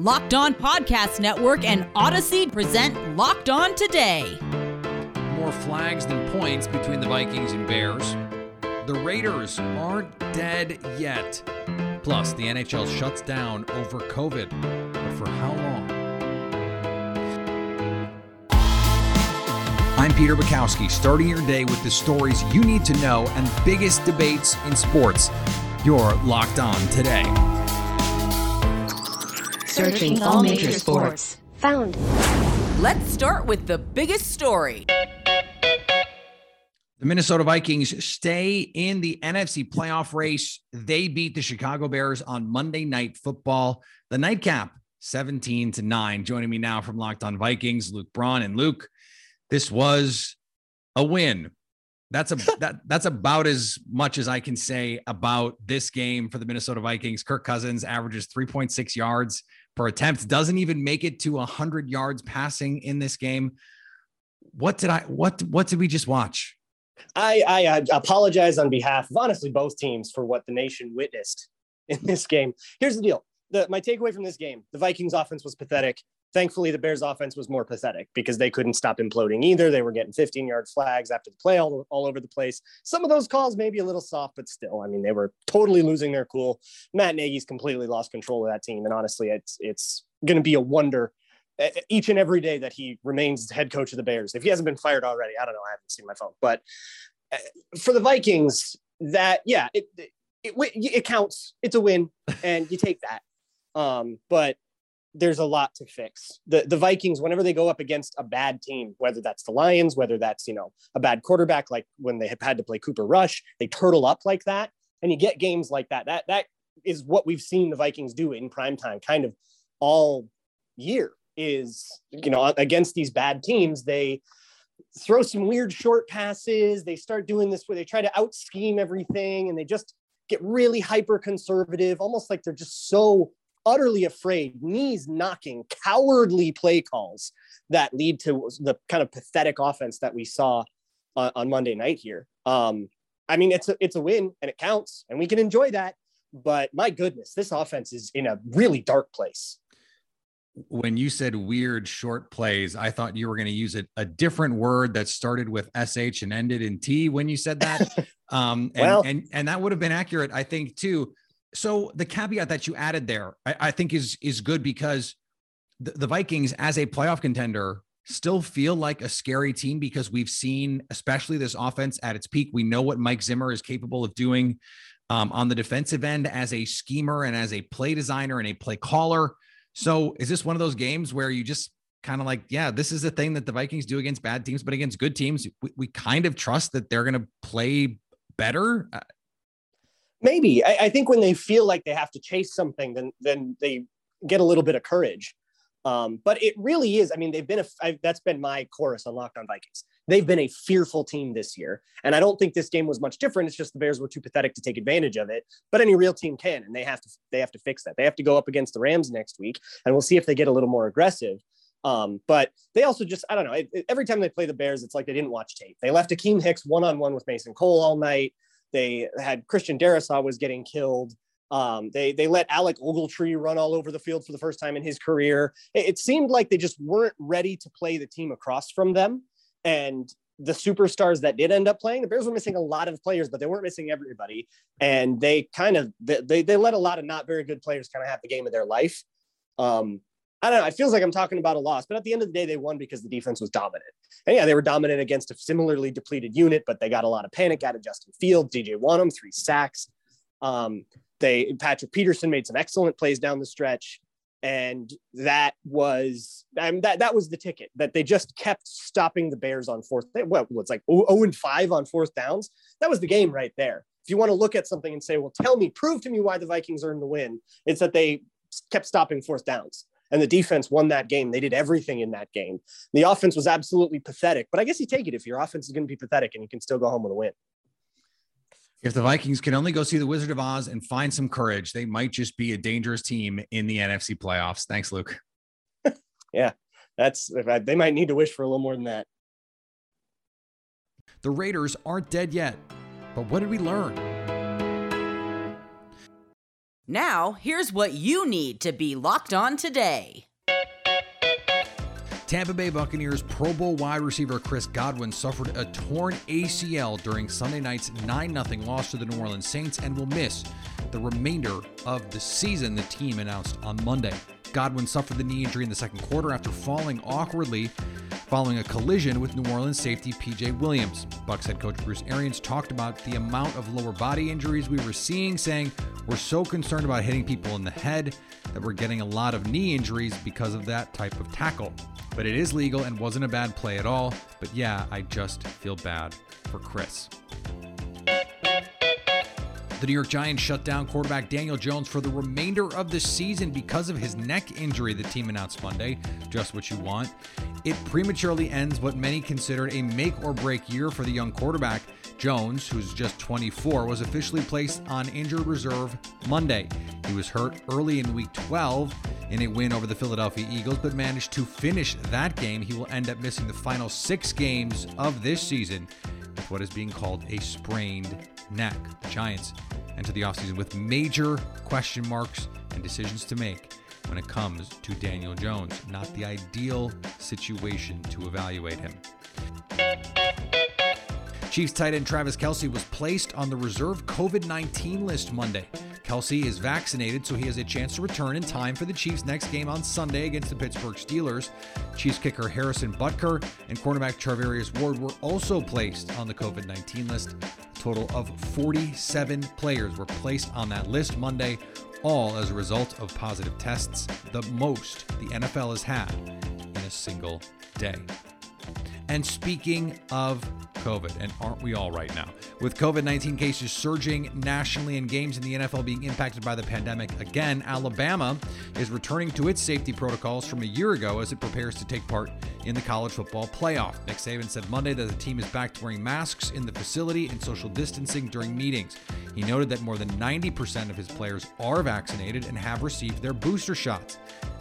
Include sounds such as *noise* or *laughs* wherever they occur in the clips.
Locked On Podcast Network and Odyssey present Locked On Today. More flags than points between the Vikings and Bears. The Raiders aren't dead yet. Plus, the NHL shuts down over COVID. But for how long? I'm Peter Bukowski, starting your day with the stories you need to know and biggest debates in sports. You're locked on today. Searching all major sports. Found. Let's start with the biggest story. The Minnesota Vikings stay in the NFC playoff race. They beat the Chicago Bears on Monday Night Football. The nightcap, 17 to 9. Joining me now from Locked On Vikings, Luke Braun. And Luke, this was a win. That's a *laughs* that that's about as much as I can say about this game for the Minnesota Vikings. Kirk Cousins averages 3.6 yards per attempt, doesn't even make it to 100 yards passing in this game. What did I what what did we just watch? I, I, I apologize on behalf of honestly both teams for what the nation witnessed in this game. Here's the deal. The, my takeaway from this game, the Vikings offense was pathetic. Thankfully, the Bears offense was more pathetic because they couldn't stop imploding either. They were getting 15 yard flags after the play all, all over the place. Some of those calls may be a little soft, but still, I mean, they were totally losing their cool. Matt Nagy's completely lost control of that team. And honestly, it's, it's going to be a wonder each and every day that he remains head coach of the Bears. If he hasn't been fired already, I don't know. I haven't seen my phone, but uh, for the Vikings, that yeah, it it, it, it counts. It's a win, and you take that. Um, but there's a lot to fix. The the Vikings, whenever they go up against a bad team, whether that's the Lions, whether that's you know a bad quarterback, like when they have had to play Cooper Rush, they turtle up like that, and you get games like that. That that is what we've seen the Vikings do in prime time, kind of all year is you know against these bad teams they throw some weird short passes they start doing this where they try to out scheme everything and they just get really hyper conservative almost like they're just so utterly afraid knees knocking cowardly play calls that lead to the kind of pathetic offense that we saw on, on monday night here um i mean it's a it's a win and it counts and we can enjoy that but my goodness this offense is in a really dark place when you said weird short plays, I thought you were going to use a, a different word that started with sh and ended in t when you said that. *laughs* Um, and, well, and and that would have been accurate, I think, too. So the caveat that you added there, I, I think is is good because the, the Vikings, as a playoff contender, still feel like a scary team because we've seen, especially this offense at its peak. We know what Mike Zimmer is capable of doing um, on the defensive end as a schemer and as a play designer and a play caller. So is this one of those games where you just kind of like, yeah, this is the thing that the Vikings do against bad teams, but against good teams, we, we kind of trust that they're going to play better? Maybe. I, I, think when they feel like they have to chase something, then then they get a little bit of courage. Um, but it really is. I mean, they've been a. I, that's been my chorus on Locked On Vikings. They've been a fearful team this year, and I don't think this game was much different. It's just the Bears were too pathetic to take advantage of it. But any real team can, and they have to. They have to fix that. They have to go up against the Rams next week, and we'll see if they get a little more aggressive. Um, but they also just, I don't know, it, it, every time they play the Bears, it's like they didn't watch tape. They left Akiem Hicks one on one with Mason Cole all night. They had Christian Darrisaw was getting killed. Um, they they let Alec Ogletree run all over the field for the first time in his career. It, it, seemed like they just weren't ready to play the team across from them. And the superstars that did end up playing, the Bears were missing a lot of players, but they weren't missing everybody. And they kind of they they let a lot of not very good players kind of have the game of their life. Um, I don't know. It feels like I'm talking about a loss, but at the end of the day, they won because the defense was dominant. And yeah, they were dominant against a similarly depleted unit, but they got a lot of panic out of Justin Fields. DJ Wonnum, three sacks. Um, they Patrick Peterson made some excellent plays down the stretch, and that was I mean, that that was the ticket that they just kept stopping the Bears on fourth. Well, it's like 0 and five on fourth downs. That was the game right there. If you want to look at something and say, well, tell me, prove to me why the Vikings earned the win, it's that they kept stopping fourth downs. And the defense won that game. They did everything in that game. The offense was absolutely pathetic, but I guess you take it if your offense is going to be pathetic and you can still go home with a win. If the Vikings can only go see the Wizard of Oz and find some courage, they might just be a dangerous team in the NFC playoffs. Thanks, Luke. *laughs* yeah, that's they might need to wish for a little more than that. The Raiders aren't dead yet, but what did we learn? Now, here's what you need to be locked on today. Tampa Bay Buccaneers Pro Bowl wide receiver Chris Godwin suffered a torn ACL during Sunday night's 9 0 loss to the New Orleans Saints and will miss the remainder of the season, the team announced on Monday. Godwin suffered the knee injury in the second quarter after falling awkwardly following a collision with New Orleans safety PJ Williams. Bucs head coach Bruce Arians talked about the amount of lower body injuries we were seeing, saying, We're so concerned about hitting people in the head that we're getting a lot of knee injuries because of that type of tackle. But it is legal and wasn't a bad play at all. But yeah, I just feel bad for Chris. The New York Giants shut down quarterback Daniel Jones for the remainder of the season because of his neck injury, the team announced Monday. Just what you want. It prematurely ends what many considered a make or break year for the young quarterback. Jones, who's just 24, was officially placed on injured reserve Monday. He was hurt early in week 12 in a win over the Philadelphia Eagles, but managed to finish that game. He will end up missing the final six games of this season with what is being called a sprained neck. The Giants enter the offseason with major question marks and decisions to make when it comes to Daniel Jones. Not the ideal situation to evaluate him. Chiefs tight end Travis Kelce was placed on the reserve COVID 19 list Monday. Kelce is vaccinated, so he has a chance to return in time for the Chiefs' next game on Sunday against the Pittsburgh Steelers. Chiefs kicker Harrison Butker and cornerback Charvarius Ward were also placed on the COVID 19 list. A total of 47 players were placed on that list Monday, all as a result of positive tests, the most the NFL has had in a single day. And speaking of COVID, and aren't we all right now? With COVID 19 cases surging nationally and games in the NFL being impacted by the pandemic again, Alabama is returning to its safety protocols from a year ago as it prepares to take part in the college football playoff. Nick Saban said Monday that the team is back to wearing masks in the facility and social distancing during meetings. He noted that more than 90% of his players are vaccinated and have received their booster shots.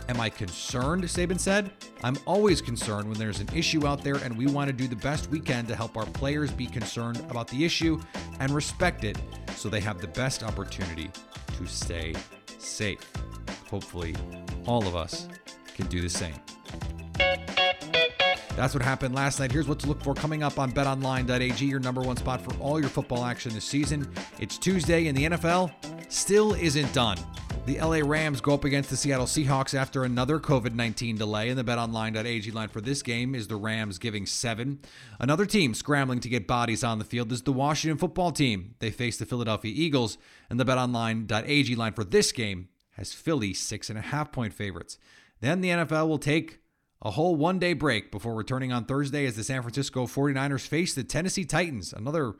Am I concerned? Saban said. I'm always concerned when there's an issue out there, and we want to do the best we can to help our players be concerned about the issue and respect it so they have the best opportunity to stay safe. Hopefully, all of us can do the same. That's what happened last night. Here's what to look for coming up on betonline.ag, your number one spot for all your football action this season. It's Tuesday, and the NFL still isn't done. The LA Rams go up against the Seattle Seahawks after another COVID 19 delay, and the betonline.ag line for this game is the Rams giving seven. Another team scrambling to get bodies on the field is the Washington football team. They face the Philadelphia Eagles, and the betonline.ag line for this game has Philly six and a half point favorites. Then the NFL will take a whole one day break before returning on Thursday as the San Francisco 49ers face the Tennessee Titans. Another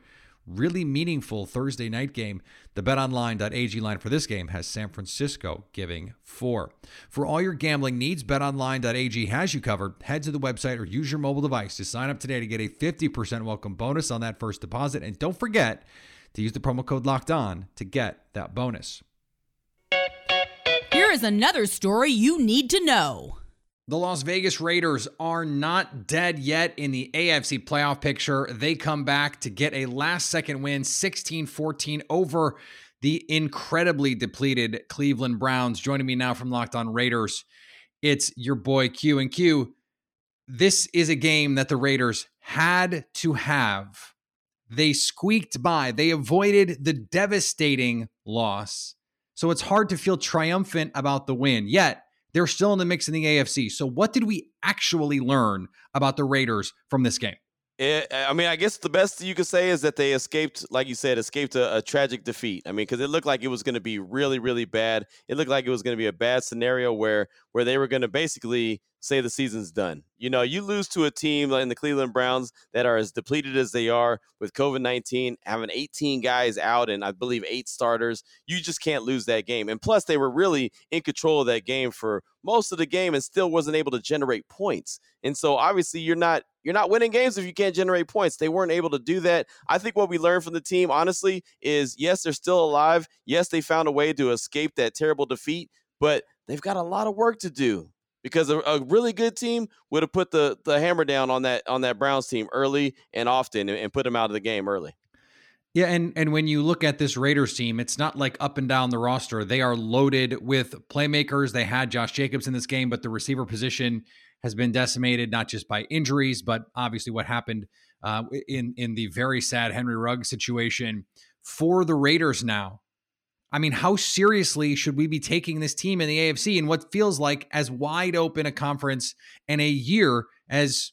really meaningful Thursday night game. The betonline.ag line for this game has San Francisco giving four. For all your gambling needs, betonline.ag has you covered. Head to the website or use your mobile device to sign up today to get a 50% welcome bonus on that first deposit. And don't forget to use the promo code locked on to get that bonus. Here is another story you need to know. The Las Vegas Raiders are not dead yet in the AFC playoff picture. They come back to get a last second win, 16 14 over the incredibly depleted Cleveland Browns. Joining me now from Locked On Raiders, it's your boy Q and Q. This is a game that the Raiders had to have. They squeaked by, they avoided the devastating loss. So it's hard to feel triumphant about the win. Yet, they're still in the mix in the AFC. So, what did we actually learn about the Raiders from this game? Eh, it, I mean, I guess the best you could say is that they escaped, like you said, escaped a, a tragic defeat. I mean, because it looked like it was going to be really, really bad. It looked like it was going to be a bad scenario where where they were going to basically say the season's done. You know, you lose to a team like the Cleveland Browns that are as depleted as they are with COVID 19, having 18 guys out and I believe eight starters. You just can't lose that game. And plus, they were really in control of that game for most of the game and still wasn't able to generate points. And so obviously you're not you're not winning games if you can't generate points. They weren't able to do that. I think what we learned from the team honestly is yes, they're still alive. Yes, they found a way to escape that terrible defeat, but they've got a lot of work to do because a, a, really good team would have put the the hammer down on that on that Browns team early and often and, and put them out of the game early. Yeah, and and when you look at this Raiders team, it's not like up and down the roster. They are loaded with playmakers. They had Josh Jacobs in this game, but the receiver position has been decimated not just by injuries, but obviously what happened uh, in in the very sad Henry Ruggs situation for the Raiders now. I mean, how seriously should we be taking this team in the AFC in what feels like as wide open a conference and a year as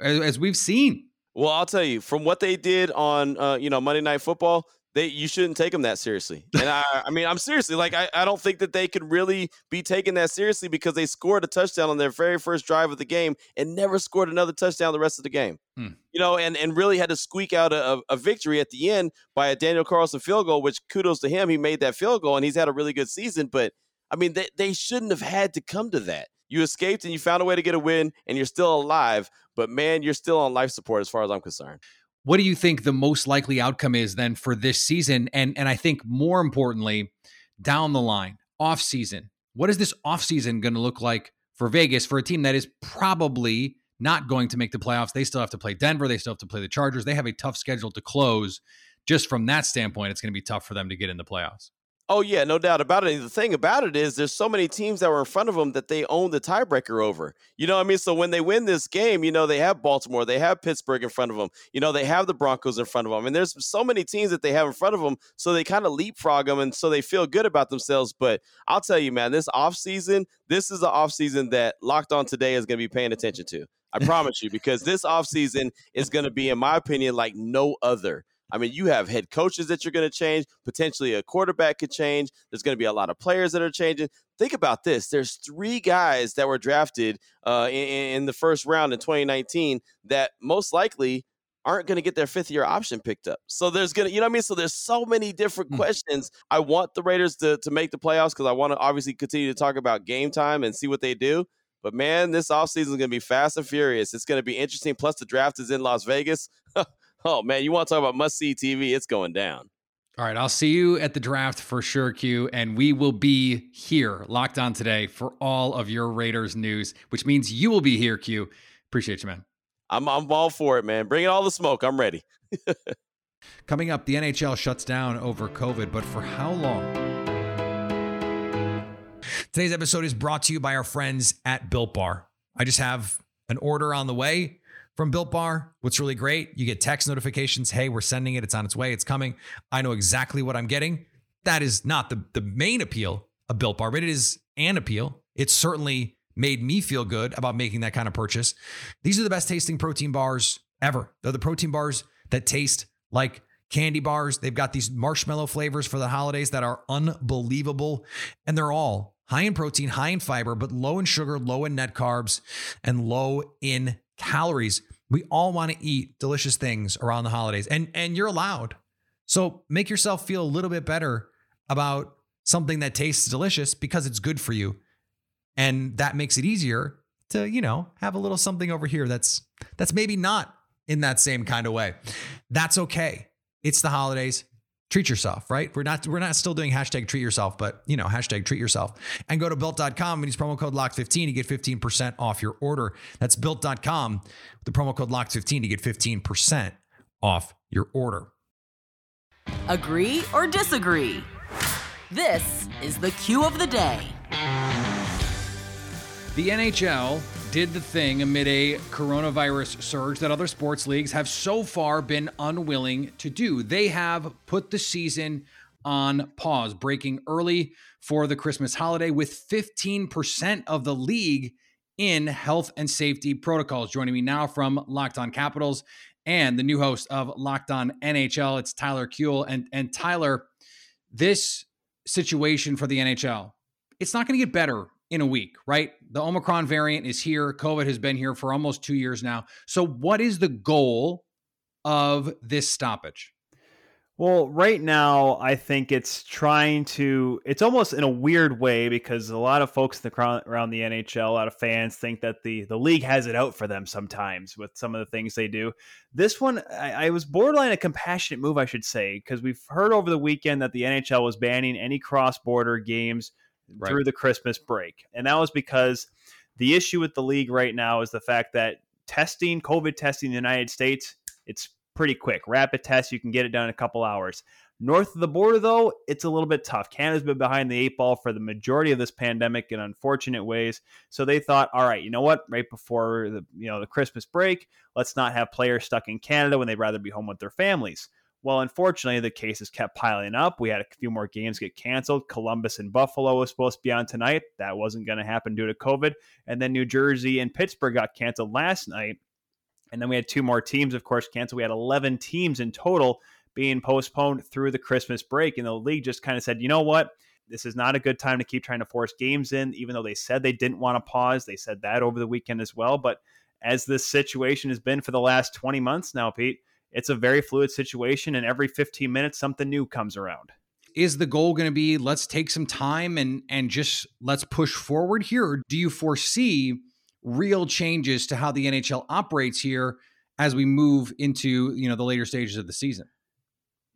as we've seen? Well, I'll tell you from what they did on uh, you know Monday Night Football, they you shouldn't take them that seriously. And I, I mean, I'm seriously like I, I don't think that they could really be taken that seriously because they scored a touchdown on their very first drive of the game and never scored another touchdown the rest of the game. Hmm. You know, and and really had to squeak out a, a victory at the end by a Daniel Carlson field goal, which kudos to him. He made that field goal and he's had a really good season. But I mean, they, they shouldn't have had to come to that. You escaped and you found a way to get a win and you're still alive, but man, you're still on life support as far as I'm concerned. What do you think the most likely outcome is then for this season? And and I think more importantly, down the line, off season. What is this off season going to look like for Vegas for a team that is probably not going to make the playoffs? They still have to play Denver. They still have to play the Chargers. They have a tough schedule to close. Just from that standpoint, it's going to be tough for them to get in the playoffs. Oh yeah, no doubt about it. The thing about it is there's so many teams that were in front of them that they own the tiebreaker over. You know what I mean? So when they win this game, you know, they have Baltimore, they have Pittsburgh in front of them. You know, they have the Broncos in front of them. And there's so many teams that they have in front of them, so they kind of leapfrog them and so they feel good about themselves. But I'll tell you, man, this offseason, this is the offseason that Locked On Today is going to be paying attention to. I promise you, because this offseason is going to be, in my opinion, like no other. I mean, you have head coaches that you're going to change. Potentially a quarterback could change. There's going to be a lot of players that are changing. Think about this. There's three guys that were drafted uh, in, in the first round in 2019 that most likely aren't going to get their fifth year option picked up. So there's going to, you know what I mean? So there's so many different mm. questions. I want the Raiders to, to make the playoffs because I want to obviously continue to talk about game time and see what they do. But man, this offseason is going to be fast and furious. It's going to be interesting. Plus, the draft is in Las Vegas. *laughs* *laughs* Oh man, you want to talk about must see TV? It's going down. All right, I'll see you at the draft for sure, Q, and we will be here locked on today for all of your Raiders news, which means you will be here, Q. Appreciate you, man. I'm I'm all for it, man. Bring in all the smoke. I'm ready. *laughs* Coming up, the NHL shuts down over COVID, but for how long? Today's episode is brought to you by our friends at Built Bar. I just have an order on the way from Built Bar. What's really great, you get text notifications. Hey, we're sending it. It's on its way. It's coming. I know exactly what I'm getting. That is not the, the main appeal of Built Bar, but it is an appeal. It certainly made me feel good about making that kind of purchase. These are the best tasting protein bars ever. They're the protein bars that taste like candy bars. They've got these marshmallow flavors for the holidays that are unbelievable. And they're all high in protein, high in fiber, but low in sugar, low in net carbs, and low in calories. We all want to eat delicious things around the holidays, and and you're allowed. So make yourself feel a little bit better about something that tastes delicious because it's good for you, and that makes it easier to you know have a little something over here that's that's maybe not in that same kind of way. That's okay. It's the holidays treat yourself, right? We're not we're not still doing hashtag treat yourself, but you know, hashtag treat yourself. And go to built.com and use promo code LOCK15 to get 15% off your order. That's built.com with the promo code LOCK15 to get 15% off your order. Agree or disagree? This is the cue of the day. The NHL did the thing amid a coronavirus surge that other sports leagues have so far been unwilling to do. They have put the season on pause, breaking early for the Christmas holiday with 15% of the league in health and safety protocols. Joining me now from Locked On Capitals and the new host of Locked On NHL, it's Tyler Kuehl. And, and Tyler, this situation for the NHL, it's not going to get better in a week, right? The Omicron variant is here. COVID has been here for almost two years now. So, what is the goal of this stoppage? Well, right now, I think it's trying to, it's almost in a weird way because a lot of folks around the NHL, a lot of fans think that the, the league has it out for them sometimes with some of the things they do. This one, I, I was borderline a compassionate move, I should say, because we've heard over the weekend that the NHL was banning any cross border games right. through the Christmas break. And that was because the issue with the league right now is the fact that testing, COVID testing in the United States, it's pretty quick. Rapid test, you can get it done in a couple hours. North of the border, though, it's a little bit tough. Canada's been behind the eight ball for the majority of this pandemic in unfortunate ways. So they thought, all right, you know what? Right before the you know the Christmas break, let's not have players stuck in Canada when they'd rather be home with their families. Well, unfortunately, the cases kept piling up. We had a few more games get canceled. Columbus and Buffalo was supposed to be on tonight. That wasn't going to happen due to COVID. And then New Jersey and Pittsburgh got canceled last night. And then we had two more teams, of course, canceled. We had 11 teams in total being postponed through the Christmas break. And the league just kind of said, you know what? This is not a good time to keep trying to force games in, even though they said they didn't want to pause. They said that over the weekend as well. But as this situation has been for the last 20 months now, Pete, it's a very fluid situation. And every 15 minutes, something new comes around. Is the goal going to be let's take some time and and just let's push forward here? Or do you foresee real changes to how the NHL operates here as we move into you know the later stages of the season?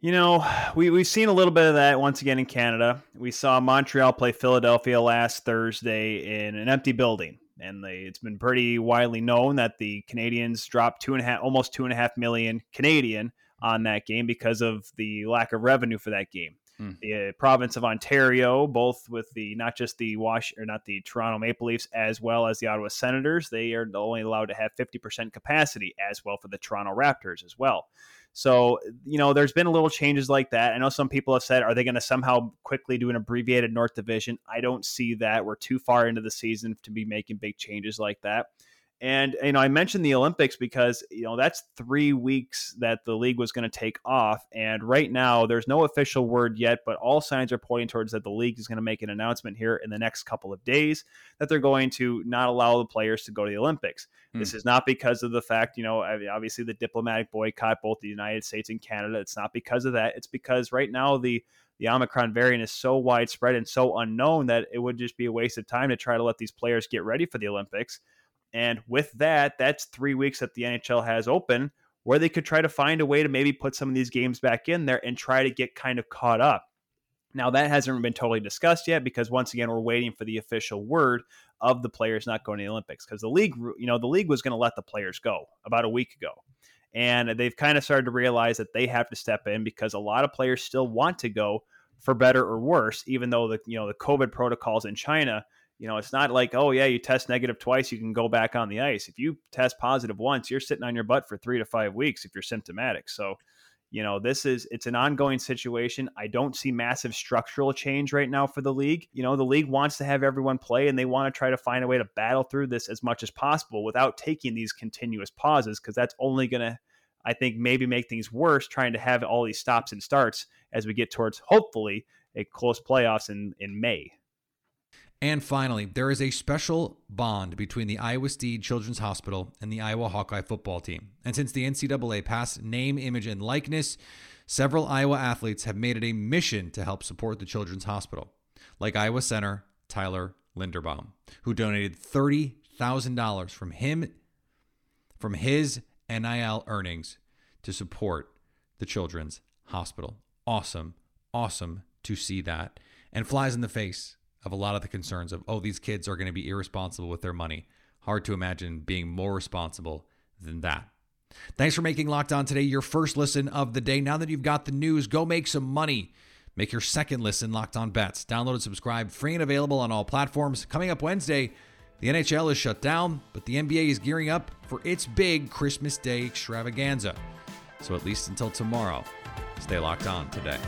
You know, we, we've seen a little bit of that once again in Canada. We saw Montreal play Philadelphia last Thursday in an empty building. And they, it's been pretty widely known that the Canadiens dropped two and a half, almost two and a half million Canadian on that game because of the lack of revenue for that game. Hmm. The uh, province of Ontario, both with the not just the Wash or not the Toronto Maple Leafs as well as the Ottawa Senators, they are only allowed to have 50% capacity as well for the Toronto Raptors as well. So, you know, there's been a little changes like that. I know some people have said, are they going to somehow quickly do an abbreviated North Division? I don't see that. We're too far into the season to be making big changes like that. And you know, I mentioned the Olympics because you know that's three weeks that the league was going to take off, and right now there's no official word yet, but all signs are pointing towards that the league is going to make an announcement here in the next couple of days that they're going to not allow the players to go to the Olympics. Hmm. This is not because of the fact, you know, obviously the diplomatic boycott both the United States and Canada. It's not because of that. It's because right now the the Omicron variant is so widespread and so unknown that it would just be a waste of time to try to let these players get ready for the Olympics. And with that, that's three weeks that the NHL has open where they could try to find a way to maybe put some of these games back in there and try to get kind of caught up. Now, that hasn't been totally discussed yet because once again, we're waiting for the official word of the players not going to the Olympics because the league, you know, the league was going to let the players go about a week ago. And they've kind of started to realize that they have to step in because a lot of players still want to go for better or worse, even though the, you know, the COVID protocols in China you know, it's not like, oh, yeah, you test negative twice, you can go back on the ice. If you test positive once, you're sitting on your butt for three to five weeks if you're symptomatic. So, you know, this is it's an ongoing situation. I don't see massive structural change right now for the league. You know, the league wants to have everyone play and they want to try to find a way to battle through this as much as possible without taking these continuous pauses because that's only going to I think maybe make things worse trying to have all these stops and starts as we get towards hopefully a close playoffs in in May. And finally, there is a special bond between the Iowa Stead Children's Hospital and the Iowa Hawkeye football team. And since the NCAA passed name, image, and likeness, several Iowa athletes have made it a mission to help support the Children's Hospital, like Iowa Center Tyler Linderbaum, who donated $30,000 from him from his NIL earnings to support the Children's Hospital. Awesome, awesome to see that. And flies in the face of a lot of the concerns of, oh, these kids are going to be irresponsible with their money. Hard to imagine being more responsible than that. Thanks for making Locked On today your first listen of the day. Now that you've got the news, go make some money. Make your second listen Locked On Bets. Download and subscribe, free and available on all platforms. Coming up Wednesday, the NHL is shut down, but the NBA is gearing up for its big Christmas Day extravaganza. So at least until tomorrow, stay locked on today.